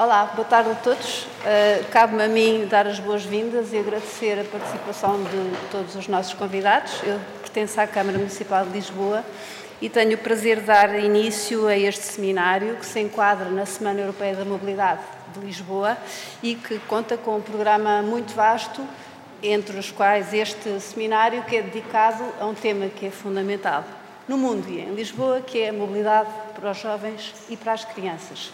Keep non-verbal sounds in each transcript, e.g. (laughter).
Olá, boa tarde a todos. Uh, Cabe-me a mim dar as boas-vindas e agradecer a participação de todos os nossos convidados. Eu pertenço à Câmara Municipal de Lisboa e tenho o prazer de dar início a este seminário que se enquadra na Semana Europeia da Mobilidade de Lisboa e que conta com um programa muito vasto, entre os quais este seminário que é dedicado a um tema que é fundamental no mundo e em Lisboa, que é a mobilidade para os jovens e para as crianças.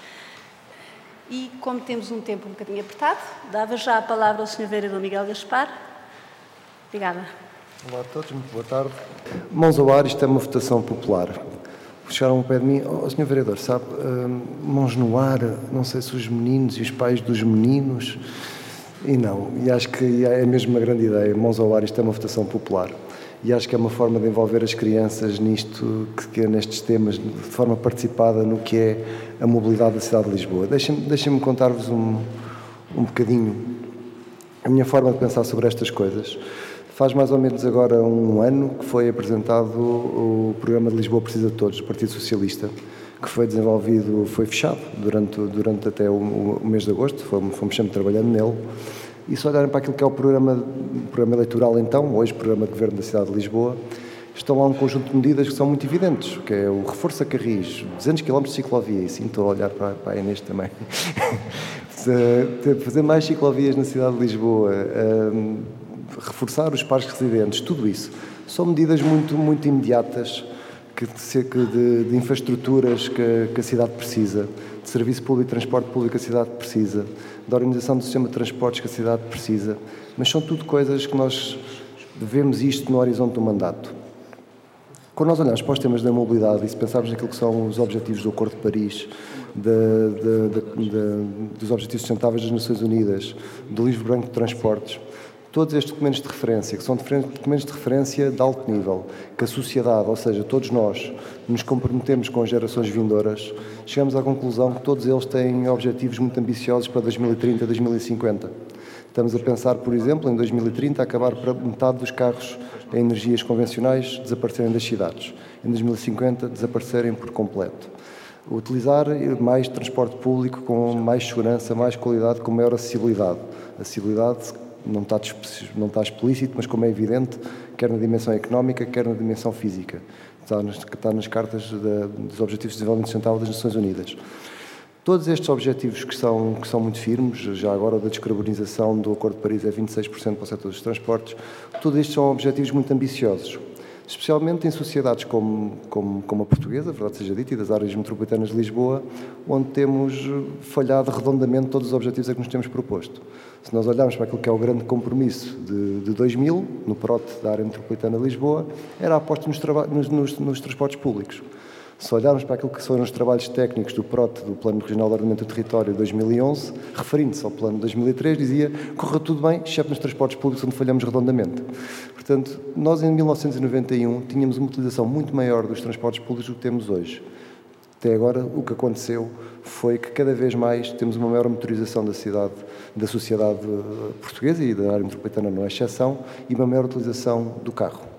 E como temos um tempo um bocadinho apertado, dava já a palavra ao Sr. Vereador Miguel Gaspar. Obrigada. Olá a todos, muito boa tarde. Mãos ao ar, isto é uma votação popular. Chegaram ao pé de mim, oh, Sr. Vereador, sabe, hum, mãos no ar, não sei se os meninos e os pais dos meninos. E não, e acho que é mesmo uma grande ideia, mãos ao ar, isto é uma votação popular e acho que é uma forma de envolver as crianças nisto, que, é nestes temas, de forma participada no que é a mobilidade da cidade de Lisboa. Deixem-me deixem contar-vos um, um bocadinho a minha forma de pensar sobre estas coisas. Faz mais ou menos agora um ano que foi apresentado o programa de Lisboa Precisa de Todos, do Partido Socialista, que foi desenvolvido, foi fechado durante, durante até o, o mês de agosto, fomos, fomos sempre trabalhando nele e se olharem para aquilo que é o programa, programa eleitoral então, hoje programa de governo da cidade de Lisboa, estão lá um conjunto de medidas que são muito evidentes, que é o reforço a Carris, 200 km de ciclovia, e sim, estou a olhar para, para a Inês também. (laughs) Fazer mais ciclovias na cidade de Lisboa, um, reforçar os parques residentes, tudo isso. São medidas muito, muito imediatas que, de, de infraestruturas que, que a cidade precisa, de serviço público de transporte público que a cidade precisa, da organização do sistema de transportes que a cidade precisa, mas são tudo coisas que nós devemos isto no horizonte do mandato. Quando nós olhamos para os temas da mobilidade e se pensarmos naquilo que são os objetivos do Acordo de Paris, de, de, de, dos Objetivos Sustentáveis das Nações Unidas, do Livro Branco de Transportes, todos estes documentos de referência, que são documentos de referência de alto nível, que a sociedade, ou seja, todos nós, nos comprometemos com as gerações vindouras, chegamos à conclusão que todos eles têm objetivos muito ambiciosos para 2030 2050. Estamos a pensar, por exemplo, em 2030 acabar para metade dos carros em energias convencionais desaparecerem das cidades. Em 2050 desaparecerem por completo. Utilizar mais transporte público com mais segurança, mais qualidade, com maior acessibilidade. Acessibilidade não está, não está explícito, mas como é evidente, quer na dimensão económica, quer na dimensão física. Está nas, está nas cartas dos Objetivos de Desenvolvimento Sustentável das Nações Unidas. Todos estes objetivos que são, que são muito firmes, já agora da descarbonização do Acordo de Paris é 26% para o setor dos transportes, todos estes são objetivos muito ambiciosos especialmente em sociedades como, como, como a portuguesa, verdade seja dita, e das áreas metropolitanas de Lisboa, onde temos falhado redondamente todos os objetivos a que nos temos proposto. Se nós olharmos para aquilo que é o grande compromisso de, de 2000, no PROT da área metropolitana de Lisboa, era a aposta nos, nos, nos, nos transportes públicos. Se olharmos para aquilo que foram os trabalhos técnicos do PROT, do Plano Regional de Ordenamento do Território de 2011, referindo-se ao Plano de 2003, dizia correu tudo bem, exceto nos transportes públicos, onde falhamos redondamente. Portanto, nós em 1991 tínhamos uma utilização muito maior dos transportes públicos do que temos hoje. Até agora, o que aconteceu foi que cada vez mais temos uma maior motorização da cidade, da sociedade eh, portuguesa e da área metropolitana não é exceção, e uma maior utilização do carro.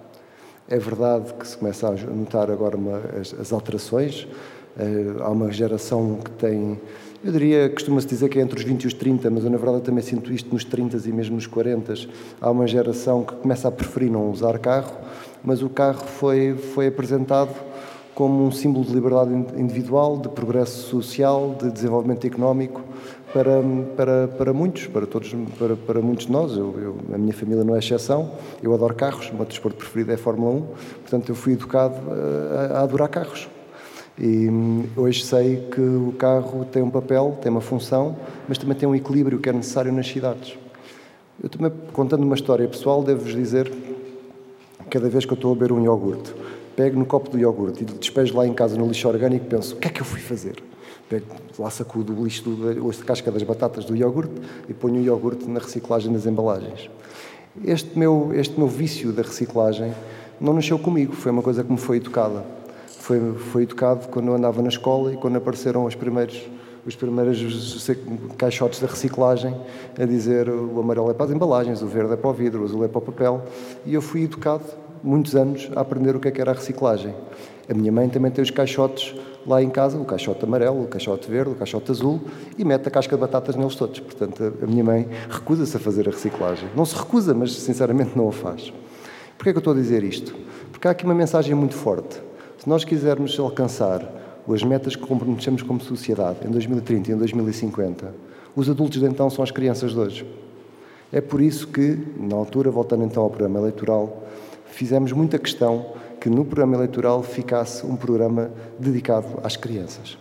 É verdade que se começa a notar agora uma, as, as, alterações. Uh, há uma geração que tem, eu diria, costuma-se dizer que é entre os 20 e os 30, mas eu na verdade também sinto isto nos 30 e mesmo nos 40. Há uma geração que começa a preferir não usar carro, mas o carro foi, foi apresentado como um símbolo de liberdade individual, de progresso social, de desenvolvimento económico para, para, para muitos, para todos, para, para muitos de nós. Eu, eu, a minha família não é exceção. Eu adoro carros, o meu desporto preferido é a Fórmula 1, portanto eu fui educado a, a adorar carros. E hum, hoje sei que o carro tem um papel, tem uma função, mas também tem um equilíbrio que é necessário nas cidades. Eu também, contando uma história pessoal, devo-vos dizer, cada vez que eu estou a beber um iogurte, pego no copo do iogurte e despejo lá em casa no lixo orgânico penso, o que é que eu fui fazer? Lá sacudo o lixo, do, a casca das batatas do iogurte e ponho o iogurte na reciclagem das embalagens. Este meu, este meu vício da reciclagem não nasceu comigo, foi uma coisa que me foi educada. Foi, foi educado quando eu andava na escola e quando apareceram os primeiros os primeiros caixotes da reciclagem a dizer o amarelo é para as embalagens, o verde é para o vidro, o azul é para o papel. E eu fui educado muitos anos a aprender o que é que era a reciclagem. A minha mãe também tem os caixotes lá em casa o caixote amarelo, o caixote verde, o caixote azul e mete a casca de batatas neles todos. Portanto, a minha mãe recusa-se a fazer a reciclagem. Não se recusa, mas sinceramente não a faz. Porquê é que eu estou a dizer isto? Porque há aqui uma mensagem muito forte. Se nós quisermos alcançar as metas que comprometemos como sociedade em 2030 e em 2050, os adultos de então são as crianças de hoje. É por isso que, na altura, voltando então ao programa eleitoral, fizemos muita questão que no programa eleitoral ficasse um programa dedicado às crianças.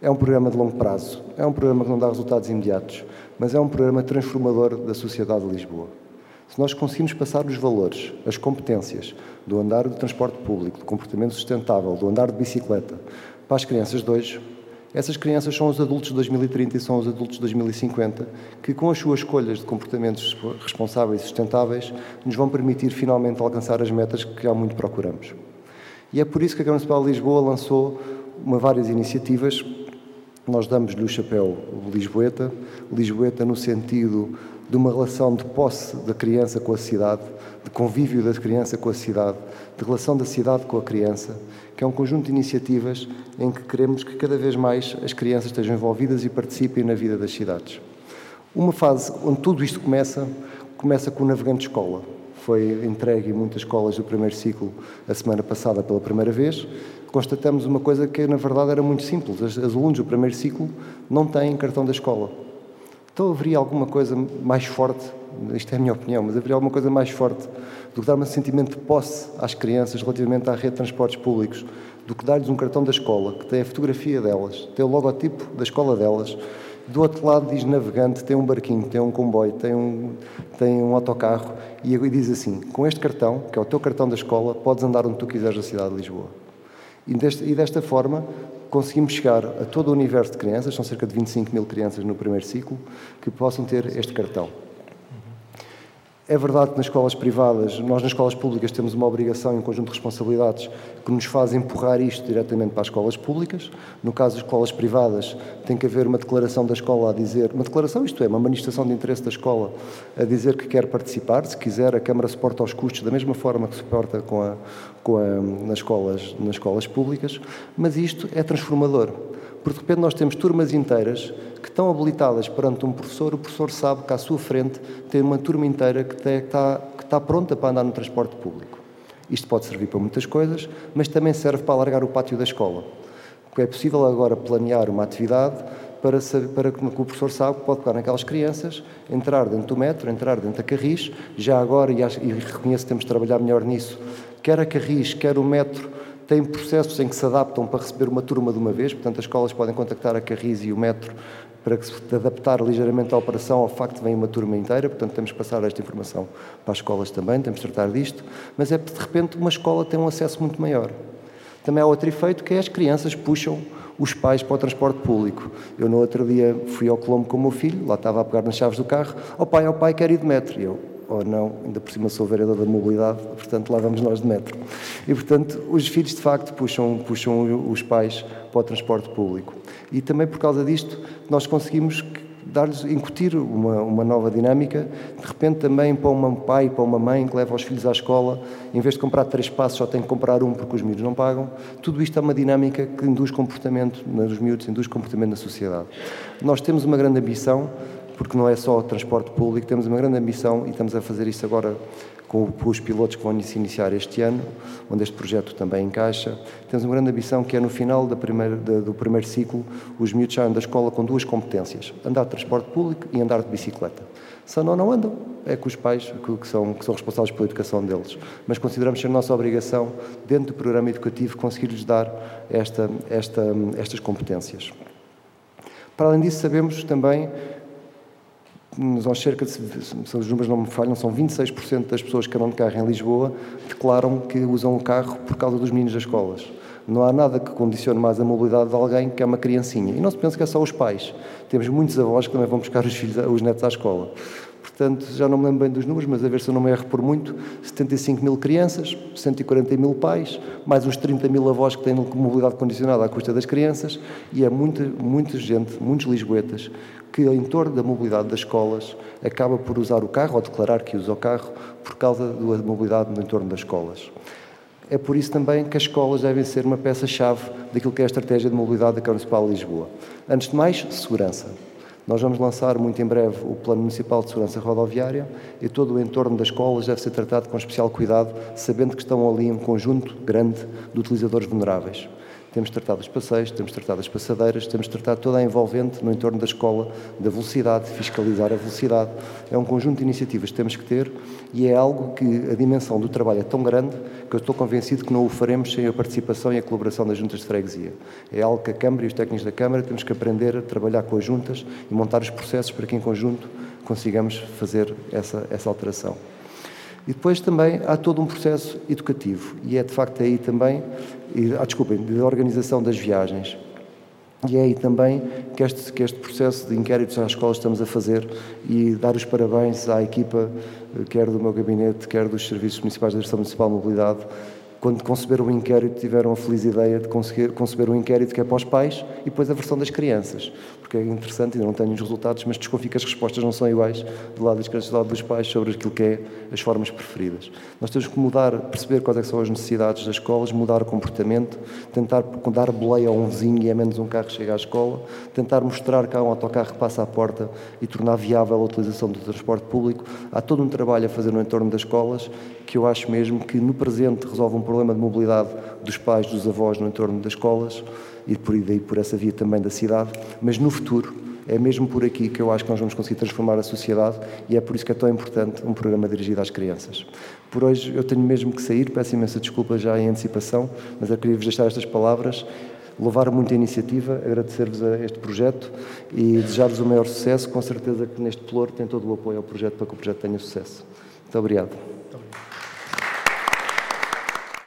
É um programa de longo prazo, é um programa que não dá resultados imediatos, mas é um programa transformador da sociedade de Lisboa. Se nós conseguimos passar os valores, as competências do andar do transporte público, do comportamento sustentável, do andar de bicicleta, para as crianças de hoje, essas crianças são os adultos de 2030 e são os adultos de 2050 que, com as suas escolhas de comportamentos responsáveis e sustentáveis, nos vão permitir finalmente alcançar as metas que há muito procuramos. E é por isso que a Câmara Municipal de Lisboa lançou uma, várias iniciativas. Nós damos-lhe o chapéu Lisboeta, Lisboeta no sentido de uma relação de posse da criança com a cidade, de convívio da criança com a cidade, de relação da cidade com a criança, que é um conjunto de iniciativas em que queremos que cada vez mais as crianças estejam envolvidas e participem na vida das cidades. Uma fase onde tudo isto começa, começa com o Navegante Escola. Foi entregue em muitas escolas do primeiro ciclo a semana passada pela primeira vez. Constatamos uma coisa que, na verdade, era muito simples. Os alunos do primeiro ciclo não têm cartão da escola. Então haveria alguma coisa mais forte, isto é a minha opinião, mas haveria alguma coisa mais forte do que dar um sentimento de posse às crianças relativamente à rede de transportes públicos, do que dar-lhes um cartão da escola, que tem a fotografia delas, tem o logotipo da escola delas, do outro lado diz navegante, tem um barquinho, tem um comboio, tem um, tem um autocarro e diz assim, com este cartão, que é o teu cartão da escola, podes andar onde tu quiseres na cidade de Lisboa. E desta, e desta forma conseguimos chegar a todo o universo de crianças, são cerca de 25 mil crianças no primeiro ciclo, que possam ter este cartão. É verdade que nas escolas privadas, nós nas escolas públicas temos uma obrigação e um conjunto de responsabilidades que nos faz empurrar isto diretamente para as escolas públicas. No caso das escolas privadas, tem que haver uma declaração da escola a dizer, uma declaração, isto é, uma manifestação de interesse da escola a dizer que quer participar. Se quiser, a Câmara suporta os custos da mesma forma que suporta com a, com a, nas, escolas, nas escolas públicas, mas isto é transformador. Porque de repente nós temos turmas inteiras que estão habilitadas perante um professor, o professor sabe que à sua frente tem uma turma inteira que está, que está pronta para andar no transporte público. Isto pode servir para muitas coisas, mas também serve para alargar o pátio da escola. É possível agora planear uma atividade para, saber, para que o professor sabe que pode pegar naquelas crianças, entrar dentro do metro, entrar dentro da Carris, já agora, e, e reconheço que temos de trabalhar melhor nisso, quer a Carris, quer o metro, têm processos em que se adaptam para receber uma turma de uma vez, portanto as escolas podem contactar a Carris e o metro para se adaptar ligeiramente à operação ao facto de vem uma turma inteira, portanto temos que passar esta informação para as escolas também, temos que tratar disto, mas é de repente uma escola tem um acesso muito maior. Também há outro efeito que é as crianças puxam os pais para o transporte público. Eu no outro dia fui ao Colombo com o meu filho, lá estava a pegar nas chaves do carro, ao pai, ao pai, quer ir de metro. E eu, ou não, ainda por cima sou vereador da mobilidade, portanto lá vamos nós de metro. E portanto os filhos de facto puxam, puxam os pais para o transporte público. E também por causa disto nós conseguimos dar-lhes, incutir uma, uma nova dinâmica, de repente também para um pai, para uma mãe que leva os filhos à escola, em vez de comprar três passos só tem que comprar um porque os miúdos não pagam, tudo isto é uma dinâmica que induz comportamento nos miúdos, induz comportamento na sociedade. Nós temos uma grande ambição, porque não é só o transporte público, temos uma grande ambição e estamos a fazer isso agora com os pilotos que vão se iniciar este ano, onde este projeto também encaixa. Temos uma grande ambição que é no final da primeira, do primeiro ciclo, os miúdos saiam da escola com duas competências, andar de transporte público e andar de bicicleta. Se não, andam. É com os pais que, são, que são responsáveis pela educação deles. Mas consideramos ser nossa obrigação, dentro do programa educativo, conseguir-lhes dar esta, esta, estas competências. Para além disso, sabemos também nós cerca de, se os números não me falham, são 26% das pessoas que andam de carro em Lisboa declaram que usam o carro por causa dos meninos das escolas. Não há nada que condicione mais a mobilidade de alguém que é uma criancinha. E não se pensa que é só os pais. Temos muitos avós que também vão buscar os, filhos, os netos à escola. Portanto, já não me lembro bem dos números, mas a ver se eu não me erro por muito, 75 mil crianças, 140 mil pais, mais uns 30 mil avós que têm mobilidade condicionada à custa das crianças, e é muita, muita gente, muitos lisboetas, que em torno da mobilidade das escolas acaba por usar o carro ou declarar que usa o carro por causa da mobilidade no entorno das escolas. É por isso também que as escolas devem ser uma peça-chave daquilo que é a estratégia de mobilidade da Câmara Municipal de Lisboa. Antes de mais, segurança. Nós vamos lançar muito em breve o Plano Municipal de Segurança Rodoviária e todo o entorno das escolas deve ser tratado com especial cuidado, sabendo que estão ali um conjunto grande de utilizadores vulneráveis. Temos tratado os passeios, temos tratado as passadeiras, temos tratado toda a envolvente no entorno da escola, da velocidade, fiscalizar a velocidade. É um conjunto de iniciativas que temos que ter e é algo que a dimensão do trabalho é tão grande que eu estou convencido que não o faremos sem a participação e a colaboração das juntas de freguesia. É algo que a Câmara e os técnicos da Câmara temos que aprender a trabalhar com as juntas e montar os processos para que em conjunto consigamos fazer essa, essa alteração. E depois também há todo um processo educativo, e é de facto aí também, e, ah, desculpem, de organização das viagens. E é aí também que este, que este processo de inquéritos às escolas estamos a fazer e dar os parabéns à equipa, eh, quer do meu gabinete, quer dos Serviços Municipais da Gestão Municipal de Mobilidade, quando conceberam o inquérito, tiveram a feliz ideia de conseguir conceber um inquérito que é para os pais e depois a versão das crianças. Porque é interessante, ainda não tenho os resultados, mas desconfio que as respostas não são iguais do lado das crianças e do lado dos pais sobre aquilo que é as formas preferidas. Nós temos que mudar, perceber quais é são as necessidades das escolas, mudar o comportamento, tentar dar boleia a um vizinho e é menos um carro chega à escola, tentar mostrar que há um autocarro que passa à porta e tornar viável a utilização do transporte público. Há todo um trabalho a fazer no entorno das escolas que eu acho mesmo que no presente resolve um problema de mobilidade dos pais, dos avós no entorno das escolas e por aí por essa via também da cidade, mas no futuro é mesmo por aqui que eu acho que nós vamos conseguir transformar a sociedade e é por isso que é tão importante um programa dirigido às crianças. Por hoje eu tenho mesmo que sair, peço imensa desculpa já em antecipação, mas eu queria vos deixar estas palavras, louvar muito a iniciativa, agradecer-vos a este projeto e desejar-vos o maior sucesso. Com certeza que neste Plor tem todo o apoio ao projeto para que o projeto tenha sucesso. Muito obrigado.